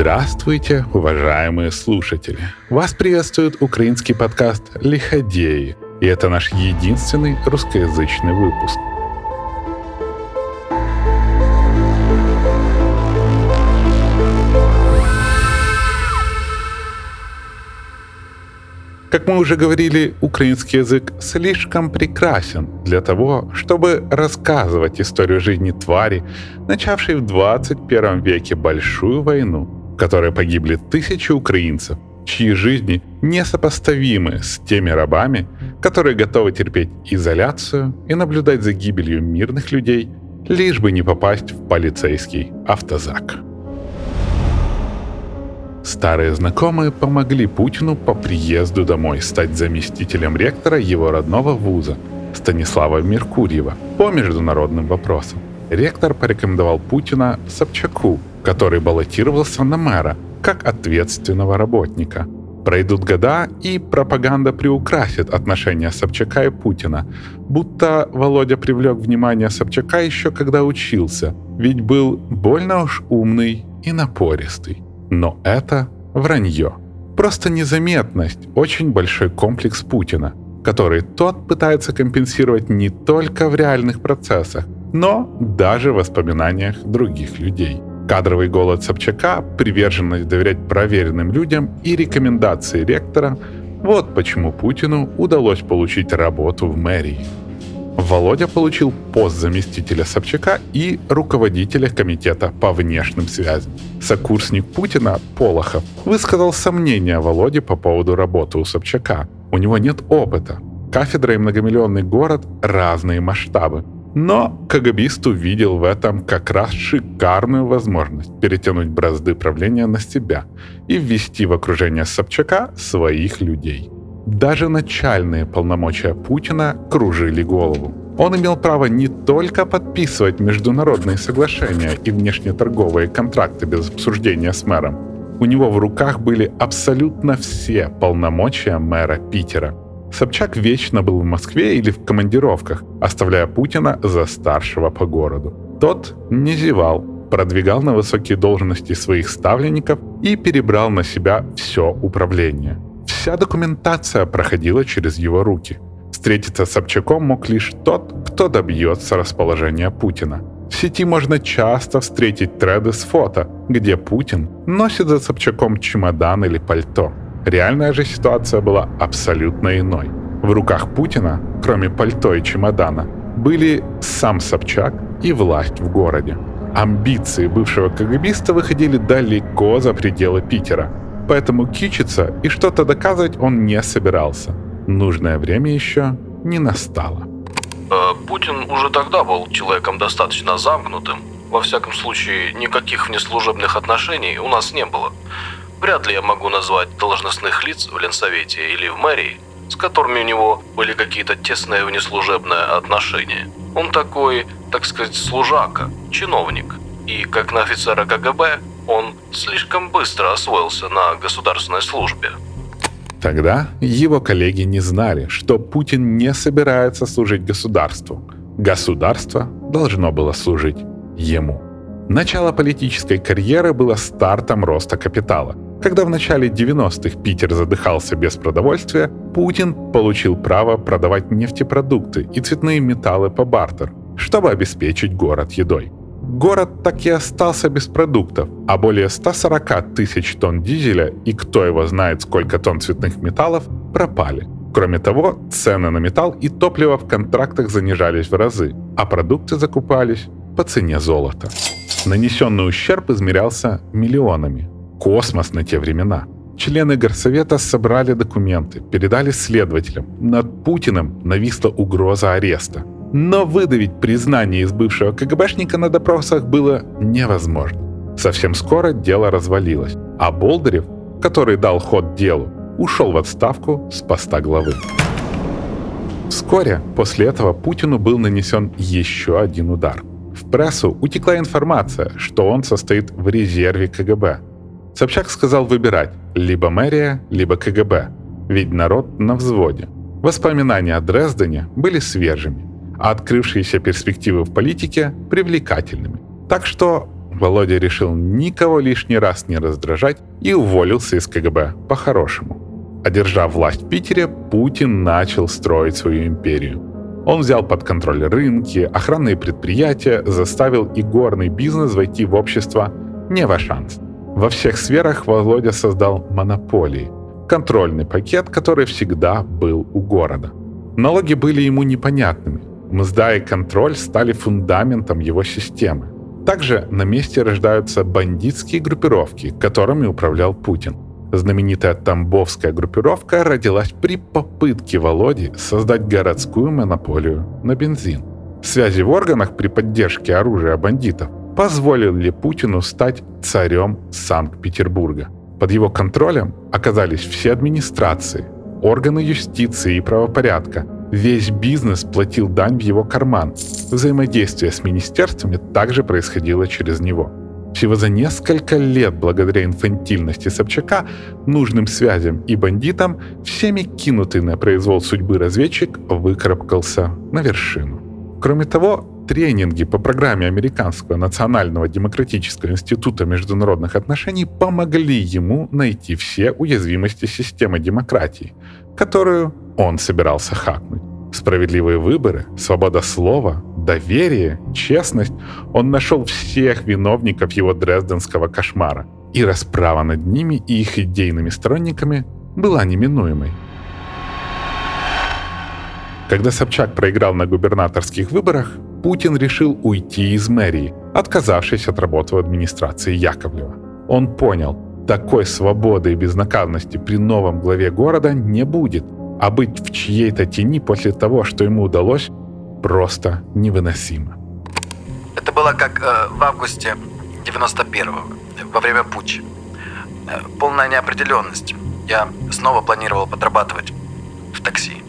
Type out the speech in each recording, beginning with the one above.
Здравствуйте, уважаемые слушатели! Вас приветствует украинский подкаст «Лиходеи», и это наш единственный русскоязычный выпуск. Как мы уже говорили, украинский язык слишком прекрасен для того, чтобы рассказывать историю жизни твари, начавшей в 21 веке большую войну, которой погибли тысячи украинцев, чьи жизни несопоставимы с теми рабами, которые готовы терпеть изоляцию и наблюдать за гибелью мирных людей, лишь бы не попасть в полицейский автозак. Старые знакомые помогли Путину по приезду домой стать заместителем ректора его родного вуза Станислава Меркурьева по международным вопросам. Ректор порекомендовал Путина Собчаку, который баллотировался на мэра, как ответственного работника. Пройдут года, и пропаганда приукрасит отношения Собчака и Путина, будто Володя привлек внимание Собчака еще когда учился, ведь был больно уж умный и напористый. Но это вранье. Просто незаметность – очень большой комплекс Путина, который тот пытается компенсировать не только в реальных процессах, но даже в воспоминаниях других людей. Кадровый голод Собчака, приверженность доверять проверенным людям и рекомендации ректора – вот почему Путину удалось получить работу в мэрии. Володя получил пост заместителя Собчака и руководителя комитета по внешним связям. Сокурсник Путина Полохов высказал сомнения Володе по поводу работы у Собчака. У него нет опыта. Кафедра и многомиллионный город – разные масштабы. Но КГБист увидел в этом как раз шикарную возможность перетянуть бразды правления на себя и ввести в окружение Собчака своих людей – даже начальные полномочия Путина кружили голову. Он имел право не только подписывать международные соглашения и внешнеторговые контракты без обсуждения с мэром. У него в руках были абсолютно все полномочия мэра Питера. Собчак вечно был в Москве или в командировках, оставляя Путина за старшего по городу. Тот не зевал, продвигал на высокие должности своих ставленников и перебрал на себя все управление – Вся документация проходила через его руки. Встретиться с Собчаком мог лишь тот, кто добьется расположения Путина. В сети можно часто встретить треды с фото, где Путин носит за Собчаком чемодан или пальто. Реальная же ситуация была абсолютно иной. В руках Путина, кроме пальто и чемодана, были сам Собчак и власть в городе. Амбиции бывшего КГБиста выходили далеко за пределы Питера – Поэтому кичиться и что-то доказывать он не собирался. Нужное время еще не настало. Э, Путин уже тогда был человеком достаточно замкнутым. Во всяком случае, никаких внеслужебных отношений у нас не было. Вряд ли я могу назвать должностных лиц в Ленсовете или в мэрии, с которыми у него были какие-то тесные внеслужебные отношения. Он такой, так сказать, служака, чиновник. И как на офицера КГБ он слишком быстро освоился на государственной службе. Тогда его коллеги не знали, что Путин не собирается служить государству. Государство должно было служить ему. Начало политической карьеры было стартом роста капитала. Когда в начале 90-х Питер задыхался без продовольствия, Путин получил право продавать нефтепродукты и цветные металлы по бартер, чтобы обеспечить город едой. Город так и остался без продуктов, а более 140 тысяч тонн дизеля и кто его знает сколько тонн цветных металлов пропали. Кроме того, цены на металл и топливо в контрактах занижались в разы, а продукты закупались по цене золота. Нанесенный ущерб измерялся миллионами. Космос на те времена. Члены Горсовета собрали документы, передали следователям. Над Путиным нависла угроза ареста. Но выдавить признание из бывшего КГБшника на допросах было невозможно. Совсем скоро дело развалилось, а Болдырев, который дал ход делу, ушел в отставку с поста главы. Вскоре после этого Путину был нанесен еще один удар. В прессу утекла информация, что он состоит в резерве КГБ. Собчак сказал выбирать либо мэрия, либо КГБ, ведь народ на взводе. Воспоминания о Дрездене были свежими а открывшиеся перспективы в политике привлекательными. Так что Володя решил никого лишний раз не раздражать и уволился из КГБ по-хорошему. Одержав власть в Питере, Путин начал строить свою империю. Он взял под контроль рынки, охранные предприятия, заставил и горный бизнес войти в общество не во шанс. Во всех сферах Володя создал монополии, контрольный пакет, который всегда был у города. Налоги были ему непонятными. Мзда и контроль стали фундаментом его системы. Также на месте рождаются бандитские группировки, которыми управлял Путин – Знаменитая Тамбовская группировка родилась при попытке Володи создать городскую монополию на бензин. Связи в органах при поддержке оружия бандитов позволили Путину стать царем Санкт-Петербурга. Под его контролем оказались все администрации, органы юстиции и правопорядка. Весь бизнес платил дань в его карман. Взаимодействие с министерствами также происходило через него – всего за несколько лет, благодаря инфантильности Собчака, нужным связям и бандитам, всеми кинутый на произвол судьбы разведчик выкарабкался на вершину. Кроме того, тренинги по программе Американского национального демократического института международных отношений помогли ему найти все уязвимости системы демократии, которую он собирался хакнуть. Справедливые выборы, свобода слова, доверие, честность, он нашел всех виновников его дрезденского кошмара. И расправа над ними и их идейными сторонниками была неминуемой. Когда Собчак проиграл на губернаторских выборах, Путин решил уйти из мэрии, отказавшись от работы в администрации Яковлева. Он понял, такой свободы и безнаказанности при новом главе города не будет, а быть в чьей-то тени после того, что ему удалось, просто невыносимо. Это было как э, в августе 91-го, во время путча. Э, полная неопределенность. Я снова планировал подрабатывать в такси.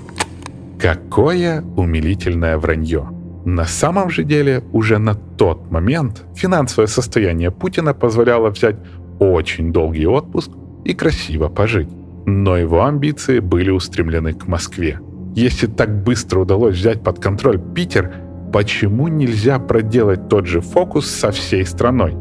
Какое умилительное вранье. На самом же деле, уже на тот момент финансовое состояние Путина позволяло взять очень долгий отпуск и красиво пожить. Но его амбиции были устремлены к Москве – если так быстро удалось взять под контроль Питер, почему нельзя проделать тот же фокус со всей страной?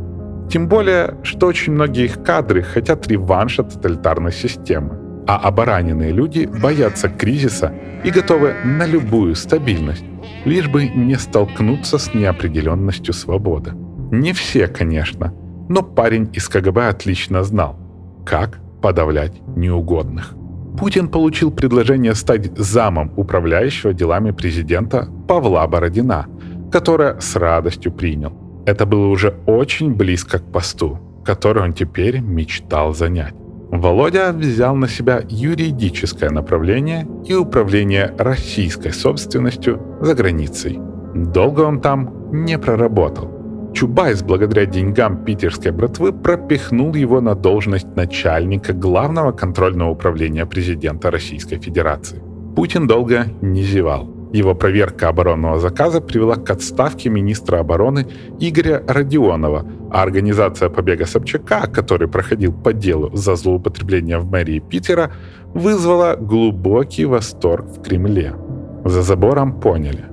Тем более, что очень многие их кадры хотят реванша тоталитарной системы, а обораненные люди боятся кризиса и готовы на любую стабильность, лишь бы не столкнуться с неопределенностью свободы. Не все, конечно, но парень из КГБ отлично знал, как подавлять неугодных. Путин получил предложение стать замом управляющего делами президента Павла Бородина, которое с радостью принял. Это было уже очень близко к посту, который он теперь мечтал занять. Володя взял на себя юридическое направление и управление российской собственностью за границей. Долго он там не проработал. Чубайс, благодаря деньгам питерской братвы, пропихнул его на должность начальника главного контрольного управления президента Российской Федерации. Путин долго не зевал. Его проверка оборонного заказа привела к отставке министра обороны Игоря Родионова, а организация побега Собчака, который проходил по делу за злоупотребление в мэрии Питера, вызвала глубокий восторг в Кремле. За забором поняли,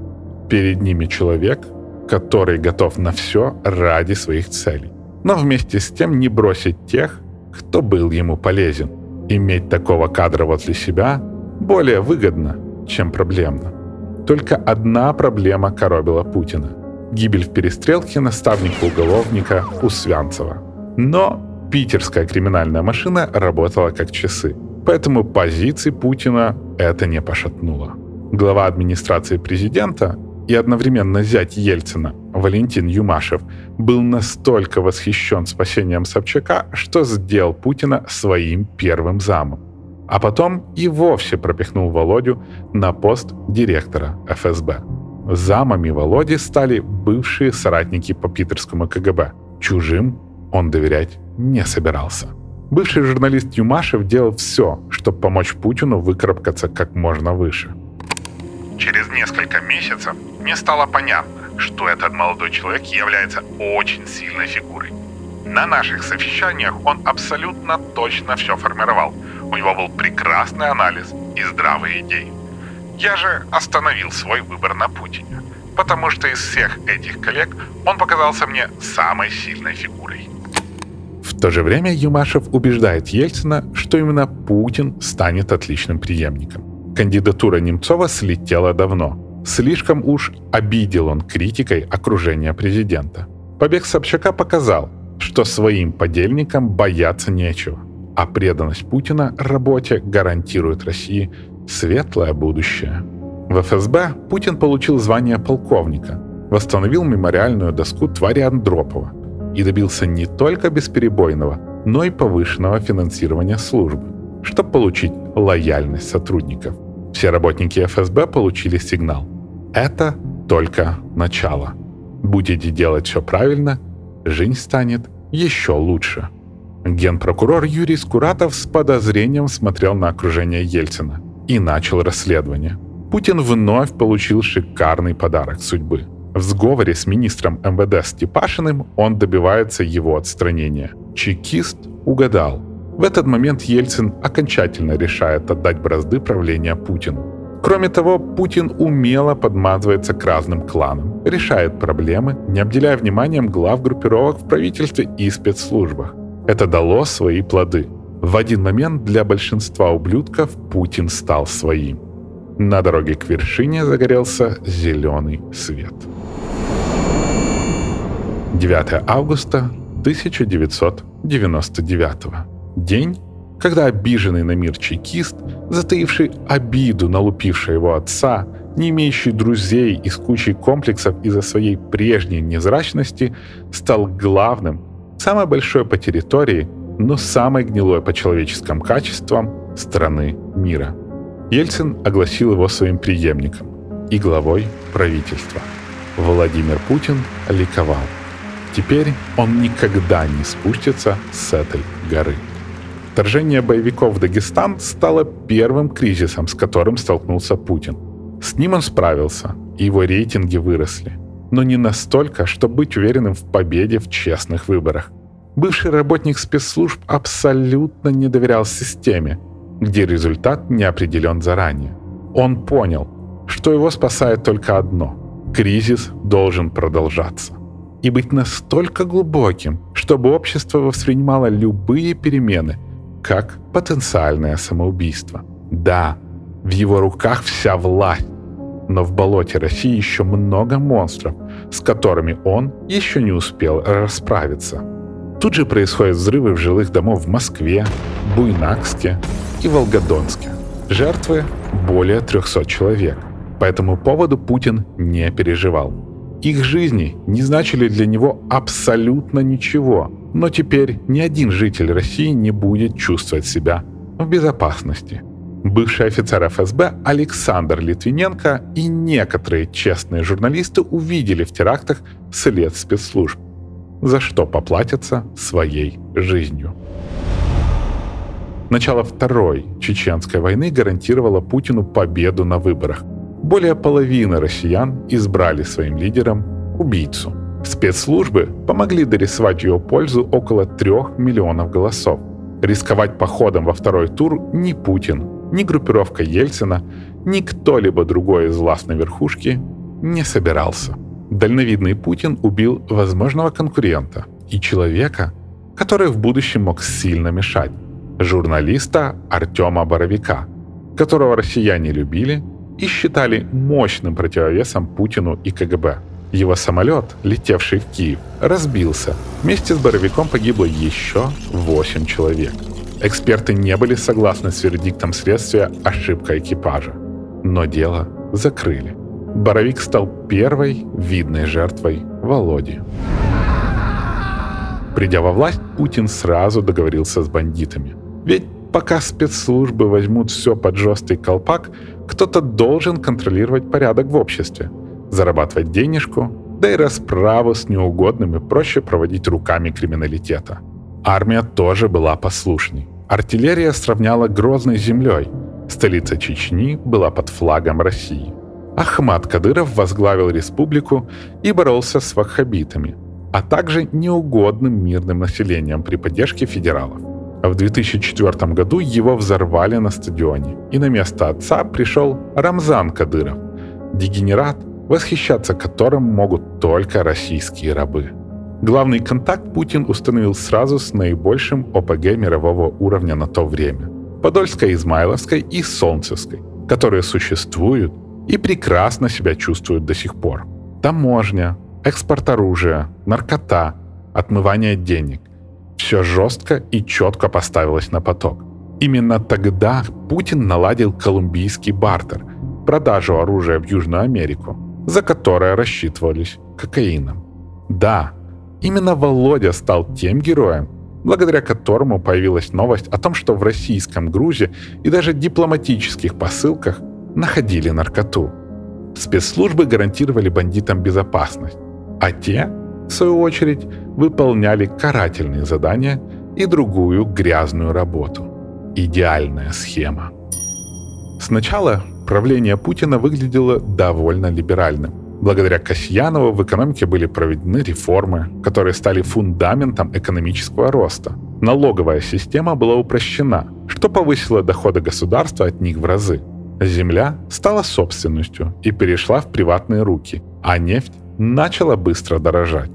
перед ними человек, который готов на все ради своих целей. Но вместе с тем не бросить тех, кто был ему полезен. Иметь такого кадра возле себя более выгодно, чем проблемно. Только одна проблема коробила Путина. Гибель в перестрелке наставника-уголовника Усвянцева. Но питерская криминальная машина работала как часы. Поэтому позиции Путина это не пошатнуло. Глава администрации президента и одновременно зять Ельцина, Валентин Юмашев, был настолько восхищен спасением Собчака, что сделал Путина своим первым замом. А потом и вовсе пропихнул Володю на пост директора ФСБ. Замами Володи стали бывшие соратники по питерскому КГБ. Чужим он доверять не собирался. Бывший журналист Юмашев делал все, чтобы помочь Путину выкарабкаться как можно выше – Через несколько месяцев мне стало понятно, что этот молодой человек является очень сильной фигурой. На наших совещаниях он абсолютно точно все формировал. У него был прекрасный анализ и здравые идеи. Я же остановил свой выбор на Путине. потому что из всех этих коллег он показался мне самой сильной фигурой. В то же время Юмашев убеждает Ельцина, что именно Путин станет отличным преемником. Кандидатура Немцова слетела давно. Слишком уж обидел он критикой окружения президента. Побег Собчака показал, что своим подельникам бояться нечего, а преданность Путина работе гарантирует России светлое будущее. В ФСБ Путин получил звание полковника, восстановил мемориальную доску твари Андропова и добился не только бесперебойного, но и повышенного финансирования службы, чтобы получить лояльность сотрудников. Все работники ФСБ получили сигнал. Это только начало. Будете делать все правильно, жизнь станет еще лучше. Генпрокурор Юрий Скуратов с подозрением смотрел на окружение Ельцина и начал расследование. Путин вновь получил шикарный подарок судьбы. В сговоре с министром МВД Степашиным он добивается его отстранения. Чекист угадал. В этот момент Ельцин окончательно решает отдать бразды правления Путину. Кроме того, Путин умело подмазывается к разным кланам, решает проблемы, не обделяя вниманием глав группировок в правительстве и спецслужбах. Это дало свои плоды. В один момент для большинства ублюдков Путин стал своим. На дороге к вершине загорелся зеленый свет. 9 августа 1999. День, когда обиженный на мир чекист, затаивший обиду на лупившего его отца, не имеющий друзей и с кучей комплексов из-за своей прежней незрачности, стал главным, самой большой по территории, но самой гнилой по человеческим качествам страны мира – Ельцин огласил его своим преемником и главой правительства. Владимир Путин ликовал. Теперь он никогда не спустится с этой горы. Вторжение боевиков в Дагестан стало первым кризисом, с которым столкнулся Путин. С ним он справился, и его рейтинги выросли. Но не настолько, чтобы быть уверенным в победе в честных выборах. Бывший работник спецслужб абсолютно не доверял системе где результат не определен заранее. Он понял, что его спасает только одно – кризис должен продолжаться. И быть настолько глубоким, чтобы общество воспринимало любые перемены как потенциальное самоубийство. Да, в его руках вся власть, но в болоте России еще много монстров, с которыми он еще не успел расправиться. Тут же происходят взрывы в жилых домов в Москве, Буйнакске, и Волгодонске. Жертвы более 300 человек. По этому поводу Путин не переживал. Их жизни не значили для него абсолютно ничего. Но теперь ни один житель России не будет чувствовать себя в безопасности. Бывший офицер ФСБ Александр Литвиненко и некоторые честные журналисты увидели в терактах след спецслужб, за что поплатятся своей жизнью. Начало Второй Чеченской войны гарантировало Путину победу на выборах. Более половины россиян избрали своим лидером убийцу. Спецслужбы помогли дорисовать в его пользу около трех миллионов голосов. Рисковать походом во второй тур ни Путин, ни группировка Ельцина, ни кто-либо другой из властной верхушки не собирался. Дальновидный Путин убил возможного конкурента и человека, который в будущем мог сильно мешать журналиста Артема Боровика, которого россияне любили и считали мощным противовесом Путину и КГБ. Его самолет, летевший в Киев, разбился. Вместе с Боровиком погибло еще 8 человек. Эксперты не были согласны с вердиктом следствия «ошибка экипажа». Но дело закрыли. Боровик стал первой видной жертвой Володи. Придя во власть, Путин сразу договорился с бандитами – ведь пока спецслужбы возьмут все под жесткий колпак, кто-то должен контролировать порядок в обществе, зарабатывать денежку, да и расправу с неугодным и проще проводить руками криминалитета. Армия тоже была послушной. Артиллерия сравняла Грозной землей. Столица Чечни была под флагом России. Ахмад Кадыров возглавил республику и боролся с ваххабитами, а также неугодным мирным населением при поддержке федералов. В 2004 году его взорвали на стадионе, и на место отца пришел Рамзан Кадыров, дегенерат, восхищаться которым могут только российские рабы. Главный контакт Путин установил сразу с наибольшим ОПГ мирового уровня на то время – Подольской, Измайловской и Солнцевской, которые существуют и прекрасно себя чувствуют до сих пор. Таможня, экспорт оружия, наркота, отмывание денег – все жестко и четко поставилось на поток. Именно тогда Путин наладил колумбийский бартер – продажу оружия в Южную Америку, за которое рассчитывались кокаином. Да, именно Володя стал тем героем, благодаря которому появилась новость о том, что в российском грузе и даже дипломатических посылках находили наркоту. Спецслужбы гарантировали бандитам безопасность, а те, в свою очередь, выполняли карательные задания и другую грязную работу. Идеальная схема. Сначала правление Путина выглядело довольно либеральным. Благодаря Касьянову в экономике были проведены реформы, которые стали фундаментом экономического роста. Налоговая система была упрощена, что повысило доходы государства от них в разы. Земля стала собственностью и перешла в приватные руки, а нефть начала быстро дорожать.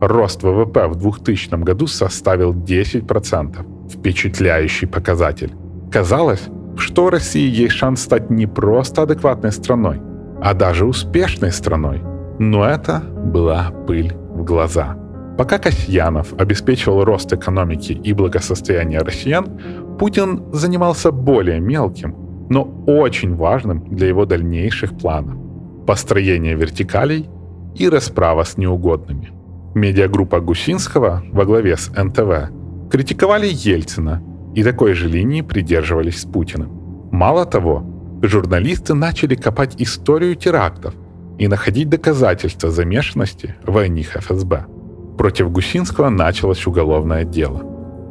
Рост ВВП в 2000 году составил 10%. Впечатляющий показатель. Казалось, что России есть шанс стать не просто адекватной страной, а даже успешной страной. Но это была пыль в глаза. Пока Касьянов обеспечивал рост экономики и благосостояние россиян, Путин занимался более мелким, но очень важным для его дальнейших планов – построение вертикалей и расправа с неугодными. Медиагруппа Гусинского во главе с НТВ критиковали Ельцина и такой же линии придерживались с Путиным. Мало того, журналисты начали копать историю терактов и находить доказательства замешанности в них ФСБ. Против Гусинского началось уголовное дело.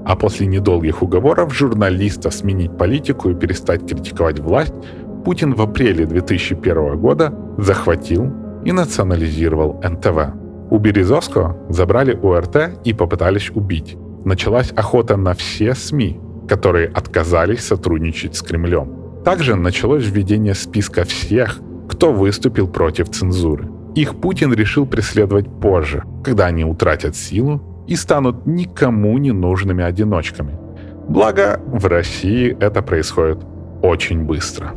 А после недолгих уговоров журналистов сменить политику и перестать критиковать власть, Путин в апреле 2001 года захватил и национализировал НТВ. У Березовского забрали УРТ и попытались убить. Началась охота на все СМИ, которые отказались сотрудничать с Кремлем. Также началось введение списка всех, кто выступил против цензуры. Их Путин решил преследовать позже, когда они утратят силу и станут никому не нужными одиночками. Благо, в России это происходит очень быстро.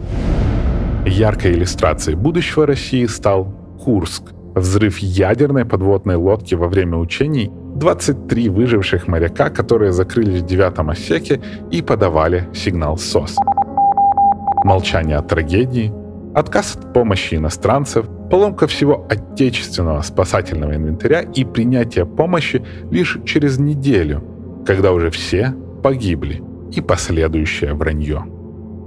Яркой иллюстрацией будущего России стал Курск. Взрыв ядерной подводной лодки во время учений 23 выживших моряка, которые закрылись в девятом осеке и подавали сигнал СОС. Молчание от трагедии, отказ от помощи иностранцев, поломка всего отечественного спасательного инвентаря и принятие помощи лишь через неделю, когда уже все погибли, и последующее вранье.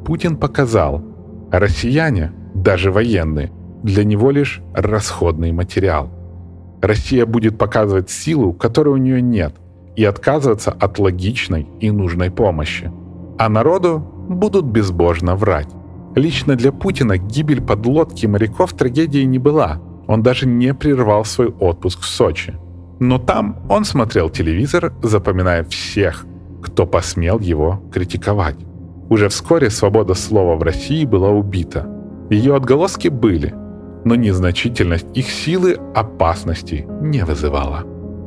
Путин показал, россияне, даже военные, для него лишь расходный материал – Россия будет показывать силу, которой у нее нет, и отказываться от логичной и нужной помощи. А народу будут безбожно врать. Лично для Путина гибель подлодки моряков трагедией не была. Он даже не прервал свой отпуск в Сочи. Но там он смотрел телевизор, запоминая всех, кто посмел его критиковать. Уже вскоре свобода слова в России была убита. Ее отголоски были, но незначительность их силы опасности не вызывала.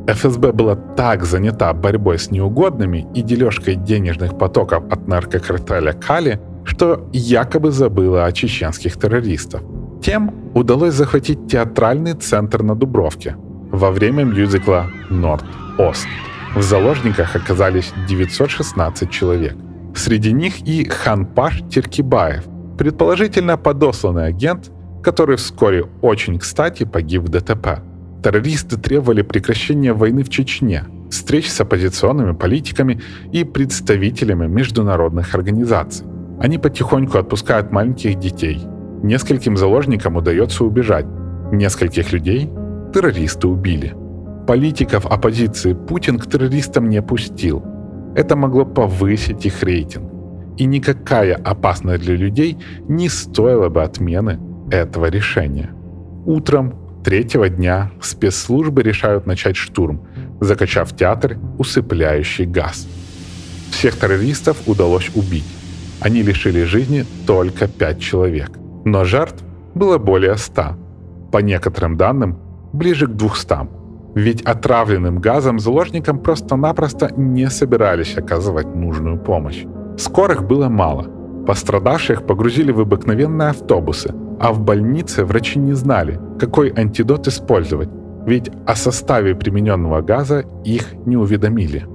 ФСБ была так занята борьбой с неугодными и дележкой денежных потоков от наркокартеля Кали, что якобы забыла о чеченских террористах. Тем удалось захватить театральный центр на Дубровке во время мюзикла «Норд-Ост». В заложниках оказались 916 человек. Среди них и Ханпаш Теркибаев, предположительно подосланный агент – который вскоре очень кстати погиб в ДТП. Террористы требовали прекращения войны в Чечне, встреч с оппозиционными политиками и представителями международных организаций. Они потихоньку отпускают маленьких детей. Нескольким заложникам удается убежать. Нескольких людей террористы убили. Политиков оппозиции Путин к террористам не пустил. Это могло повысить их рейтинг. И никакая опасность для людей не стоила бы отмены этого решения. Утром третьего дня спецслужбы решают начать штурм, закачав в театр усыпляющий газ. Всех террористов удалось убить. Они лишили жизни только пять человек. Но жертв было более ста. По некоторым данным, ближе к 200. Ведь отравленным газом заложникам просто-напросто не собирались оказывать нужную помощь. Скорых было мало. Пострадавших погрузили в обыкновенные автобусы, а в больнице врачи не знали, какой антидот использовать, ведь о составе примененного газа их не уведомили.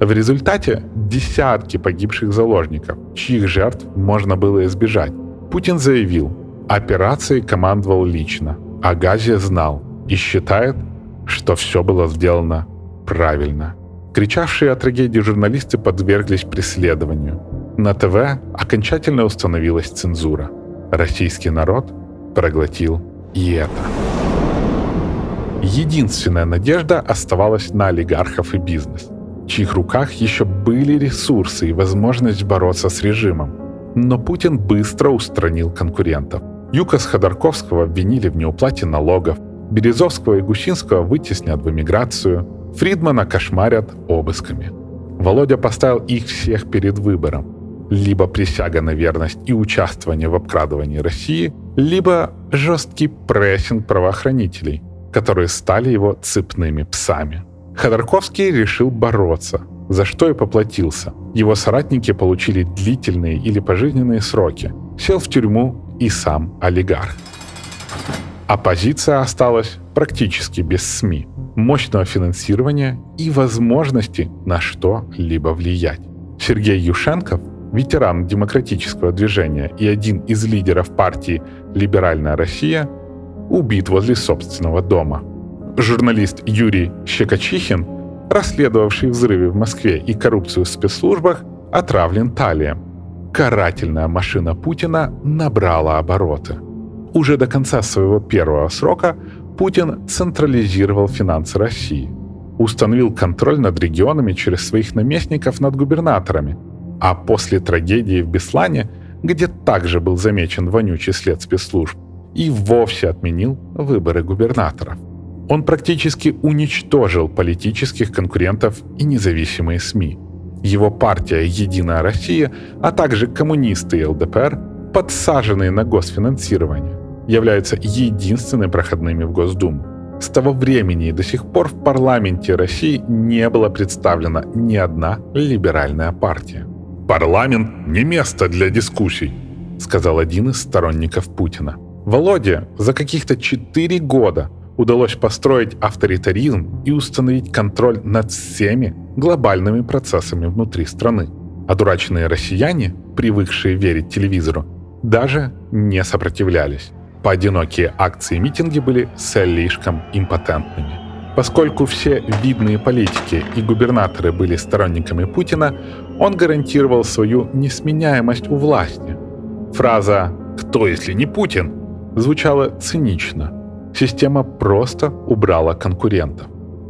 В результате десятки погибших заложников, чьих жертв можно было избежать. Путин заявил, операцией командовал лично, а Газе знал и считает, что все было сделано правильно. Кричавшие о трагедии журналисты подверглись преследованию. На ТВ окончательно установилась цензура. Российский народ проглотил и это. Единственная надежда оставалась на олигархов и бизнес, в чьих руках еще были ресурсы и возможность бороться с режимом. Но Путин быстро устранил конкурентов. Юкос Ходорковского обвинили в неуплате налогов, Березовского и Гущинского вытеснят в эмиграцию, Фридмана кошмарят обысками. Володя поставил их всех перед выбором. Либо присяга на верность и участвование в обкрадывании России, либо жесткий прессинг правоохранителей, которые стали его цепными псами. Ходорковский решил бороться, за что и поплатился. Его соратники получили длительные или пожизненные сроки. Сел в тюрьму и сам олигарх. Оппозиция осталась практически без СМИ, мощного финансирования и возможности на что-либо влиять. Сергей Юшенков, ветеран демократического движения и один из лидеров партии «Либеральная Россия», убит возле собственного дома. Журналист Юрий Щекочихин, расследовавший взрывы в Москве и коррупцию в спецслужбах, отравлен талием. Карательная машина Путина набрала обороты – уже до конца своего первого срока Путин централизировал финансы России, установил контроль над регионами через своих наместников над губернаторами, а после трагедии в Беслане, где также был замечен вонючий след спецслужб, и вовсе отменил выборы губернаторов. Он практически уничтожил политических конкурентов и независимые СМИ. Его партия «Единая Россия», а также коммунисты и ЛДПР, подсаженные на госфинансирование, являются единственными проходными в Госдуму. С того времени и до сих пор в парламенте России не была представлена ни одна либеральная партия. «Парламент не место для дискуссий», — сказал один из сторонников Путина. Володе за каких-то четыре года удалось построить авторитаризм и установить контроль над всеми глобальными процессами внутри страны. Одураченные россияне, привыкшие верить телевизору, даже не сопротивлялись. Поодинокие акции и митинги были слишком импотентными. Поскольку все видные политики и губернаторы были сторонниками Путина, он гарантировал свою несменяемость у власти. Фраза «Кто, если не Путин?» звучала цинично. Система просто убрала конкурентов.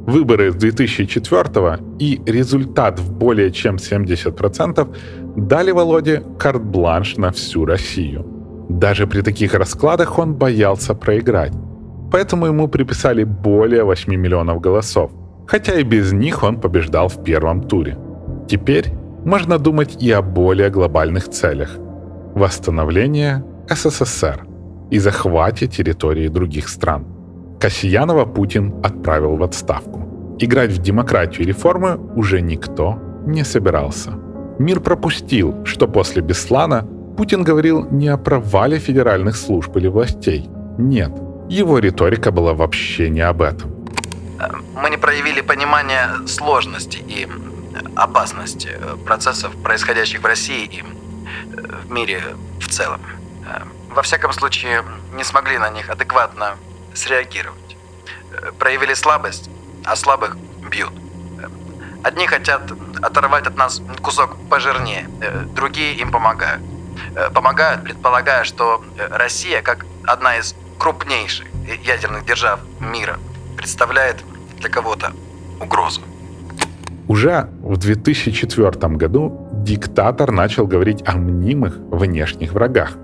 Выборы с 2004 и результат в более чем 70% дали Володе карт-бланш на всю Россию – даже при таких раскладах он боялся проиграть. Поэтому ему приписали более 8 миллионов голосов. Хотя и без них он побеждал в первом туре. Теперь можно думать и о более глобальных целях. Восстановление СССР и захвате территории других стран. Касьянова Путин отправил в отставку. Играть в демократию и реформы уже никто не собирался. Мир пропустил, что после Беслана Путин говорил не о провале федеральных служб или властей. Нет, его риторика была вообще не об этом. Мы не проявили понимания сложности и опасности процессов, происходящих в России и в мире в целом. Во всяком случае, не смогли на них адекватно среагировать. Проявили слабость, а слабых бьют. Одни хотят оторвать от нас кусок пожирнее, другие им помогают. Э, помогают, предполагая, что э, Россия, как одна из крупнейших ядерных держав мира, представляет для кого-то угрозу. Уже в 2004 году диктатор начал говорить о мнимых внешних врагах,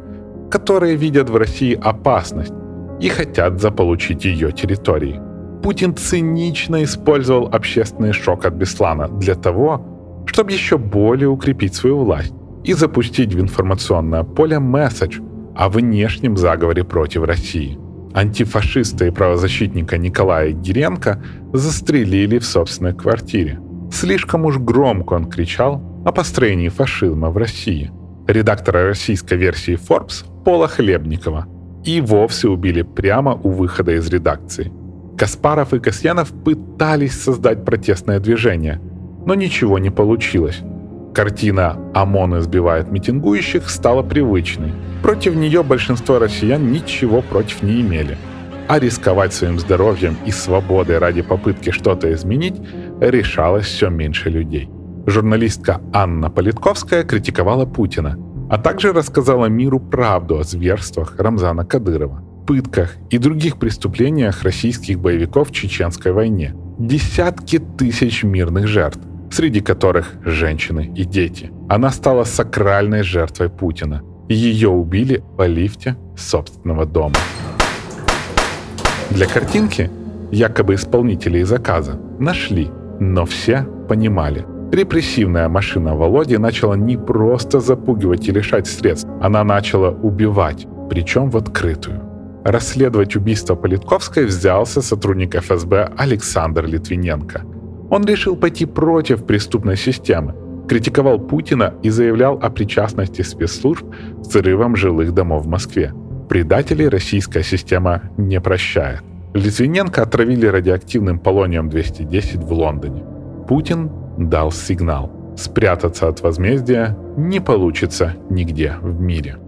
которые видят в России опасность и хотят заполучить ее территории. Путин цинично использовал общественный шок от Беслана для того, чтобы еще более укрепить свою власть и запустить в информационное поле месседж о внешнем заговоре против России. Антифашиста и правозащитника Николая Гиренко застрелили в собственной квартире. Слишком уж громко он кричал о построении фашизма в России. Редактора российской версии Forbes Пола Хлебникова и вовсе убили прямо у выхода из редакции. Каспаров и Касьянов пытались создать протестное движение, но ничего не получилось. Картина «ОМОН избивает митингующих» стала привычной. Против нее большинство россиян ничего против не имели. А рисковать своим здоровьем и свободой ради попытки что-то изменить решалось все меньше людей. Журналистка Анна Политковская критиковала Путина, а также рассказала миру правду о зверствах Рамзана Кадырова, пытках и других преступлениях российских боевиков в Чеченской войне. Десятки тысяч мирных жертв среди которых женщины и дети. Она стала сакральной жертвой Путина. Ее убили по лифте собственного дома. Для картинки якобы исполнителей заказа нашли, но все понимали. Репрессивная машина Володи начала не просто запугивать и лишать средств, она начала убивать, причем в открытую. Расследовать убийство Политковской взялся сотрудник ФСБ Александр Литвиненко – он решил пойти против преступной системы, критиковал Путина и заявлял о причастности спецслужб к взрывам жилых домов в Москве. Предателей российская система не прощает. Литвиненко отравили радиоактивным полонием-210 в Лондоне. Путин дал сигнал. Спрятаться от возмездия не получится нигде в мире.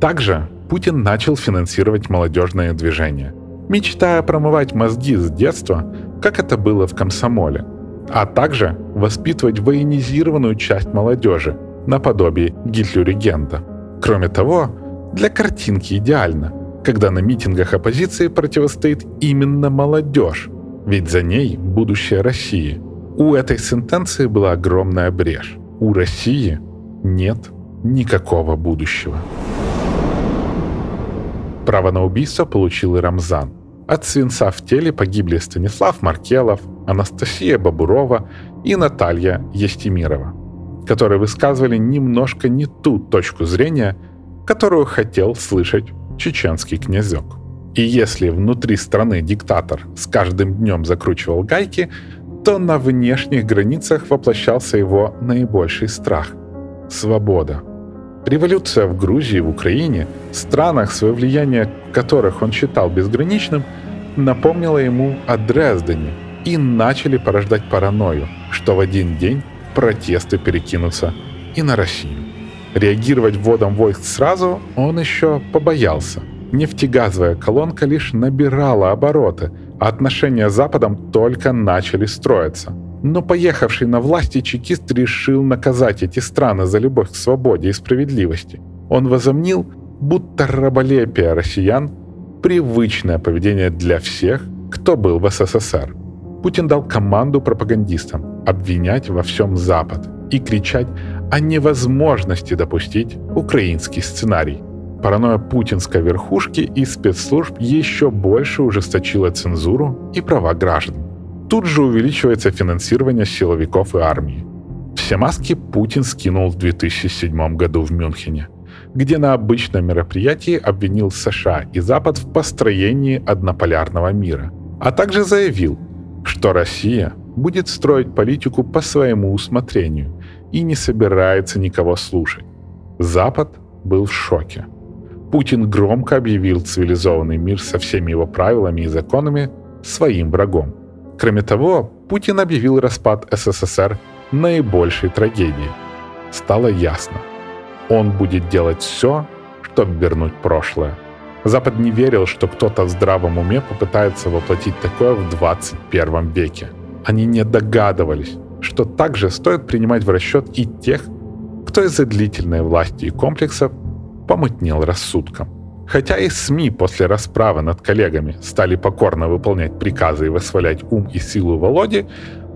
Также Путин начал финансировать молодежные движения, мечтая промывать мозги с детства, как это было в комсомоле – а также воспитывать военизированную часть молодежи, наподобие Гитлерегента. Кроме того, для картинки идеально, когда на митингах оппозиции противостоит именно молодежь, ведь за ней будущее России. У этой сентенции была огромная брешь. У России нет никакого будущего. Право на убийство получил и Рамзан – от свинца в теле погибли Станислав Маркелов, Анастасия Бабурова и Наталья Естемирова, которые высказывали немножко не ту точку зрения, которую хотел слышать чеченский князек. И если внутри страны диктатор с каждым днем закручивал гайки, то на внешних границах воплощался его наибольший страх – свобода – Революция в Грузии, в Украине, странах, свое влияние которых он считал безграничным, напомнила ему о Дрездене и начали порождать паранойю, что в один день протесты перекинутся и на Россию. Реагировать вводом войск сразу он еще побоялся. Нефтегазовая колонка лишь набирала обороты, а отношения с Западом только начали строиться – но поехавший на власти чекист решил наказать эти страны за любовь к свободе и справедливости. Он возомнил, будто раболепие россиян – привычное поведение для всех, кто был в СССР. Путин дал команду пропагандистам обвинять во всем Запад и кричать о невозможности допустить украинский сценарий. Паранойя путинской верхушки и спецслужб еще больше ужесточила цензуру и права граждан. Тут же увеличивается финансирование силовиков и армии. Все маски Путин скинул в 2007 году в Мюнхене, где на обычном мероприятии обвинил США и Запад в построении однополярного мира, а также заявил, что Россия будет строить политику по своему усмотрению и не собирается никого слушать. Запад был в шоке. Путин громко объявил цивилизованный мир со всеми его правилами и законами своим врагом. Кроме того, Путин объявил распад СССР наибольшей трагедией. Стало ясно. Он будет делать все, чтобы вернуть прошлое. Запад не верил, что кто-то в здравом уме попытается воплотить такое в 21 веке. Они не догадывались, что также стоит принимать в расчет и тех, кто из-за длительной власти и комплексов помутнел рассудком. Хотя и СМИ после расправы над коллегами стали покорно выполнять приказы и восхвалять ум и силу Володи,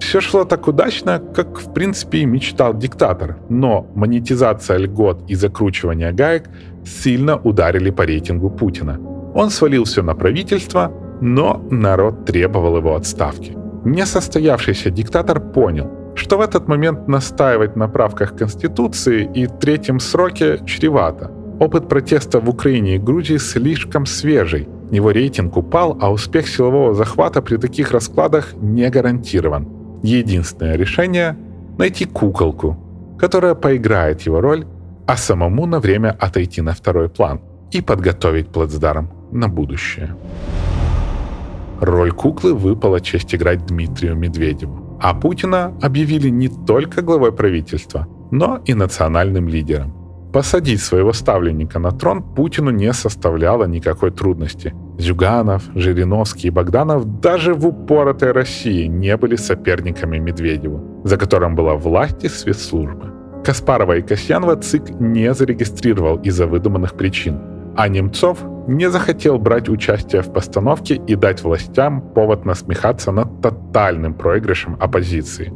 все шло так удачно, как в принципе и мечтал диктатор. Но монетизация льгот и закручивание гаек сильно ударили по рейтингу Путина. Он свалил все на правительство, но народ требовал его отставки. Несостоявшийся диктатор понял, что в этот момент настаивать на правках Конституции и третьем сроке чревато. Опыт протеста в Украине и Грузии слишком свежий, Его рейтинг упал, а успех силового захвата при таких раскладах не гарантирован. Единственное решение — найти куколку, которая поиграет его роль, а самому на время отойти на второй план и подготовить плацдарм на будущее. Роль куклы выпала честь играть Дмитрию Медведеву. А Путина объявили не только главой правительства, но и национальным лидером. Посадить своего ставленника на трон Путину не составляло никакой трудности. Зюганов, Жириновский и Богданов даже в упоротой России не были соперниками Медведеву, за которым была власть и спецслужбы. Каспарова и Касьянова ЦИК не зарегистрировал из-за выдуманных причин, а Немцов не захотел брать участие в постановке и дать властям повод насмехаться над тотальным проигрышем оппозиции.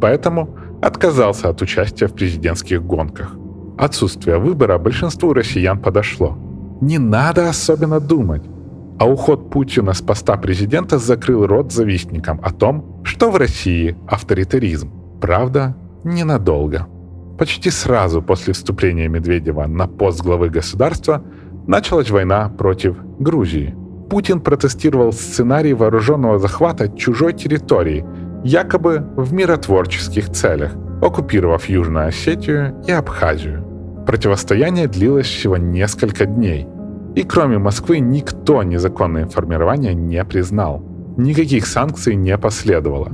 Поэтому отказался от участия в президентских гонках. Отсутствие выбора большинству россиян подошло. Не надо особенно думать. А уход Путина с поста президента закрыл рот завистникам о том, что в России авторитаризм. Правда, ненадолго. Почти сразу после вступления Медведева на пост главы государства началась война против Грузии. Путин протестировал сценарий вооруженного захвата чужой территории, якобы в миротворческих целях, оккупировав Южную Осетию и Абхазию. Противостояние длилось всего несколько дней, и кроме Москвы никто незаконное формирование не признал. Никаких санкций не последовало.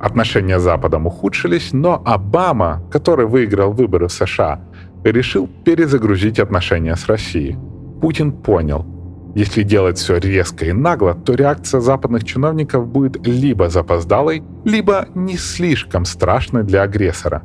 Отношения с Западом ухудшились, но Обама, который выиграл выборы в США, решил перезагрузить отношения с Россией – Путин понял, если делать все резко и нагло, то реакция западных чиновников будет либо запоздалой, либо не слишком страшной для агрессора.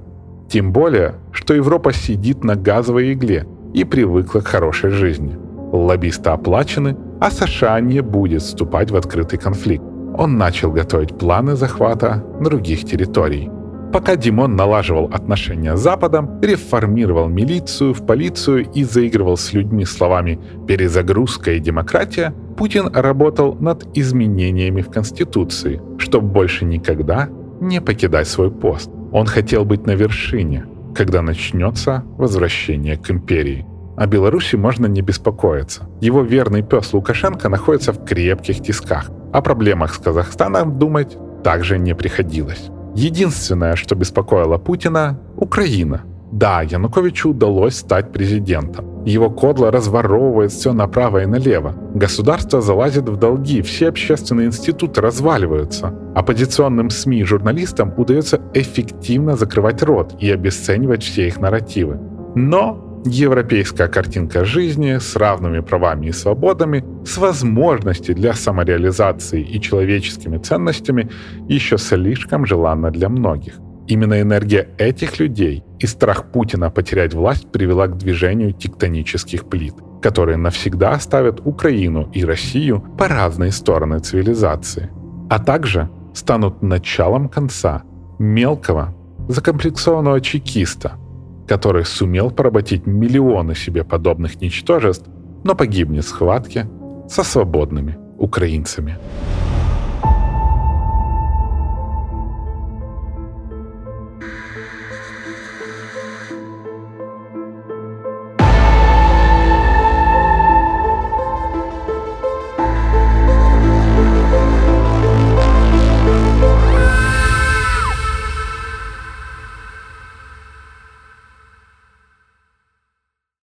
Тем более, что Европа сидит на газовой игле и привыкла к хорошей жизни. Лоббисты оплачены, а США не будет вступать в открытый конфликт. Он начал готовить планы захвата других территорий. Пока Димон налаживал отношения с Западом, реформировал милицию в полицию и заигрывал с людьми словами «перезагрузка и демократия», Путин работал над изменениями в Конституции, чтобы больше никогда не покидать свой пост. Он хотел быть на вершине, когда начнется возвращение к империи. О Беларуси можно не беспокоиться. Его верный пес Лукашенко находится в крепких тисках. О проблемах с Казахстаном думать также не приходилось. Единственное, что беспокоило Путина – Украина. Да, Януковичу удалось стать президентом. Его кодло разворовывает все направо и налево. Государство залазит в долги, все общественные институты разваливаются. Оппозиционным СМИ и журналистам удается эффективно закрывать рот и обесценивать все их нарративы. Но Европейская картинка жизни с равными правами и свободами, с возможностью для самореализации и человеческими ценностями еще слишком желанна для многих. Именно энергия этих людей и страх Путина потерять власть привела к движению тектонических плит, которые навсегда оставят Украину и Россию по разные стороны цивилизации, а также станут началом конца мелкого, закомплексованного чекиста – который сумел поработить миллионы себе подобных ничтожеств, но погибнет в схватке со свободными украинцами.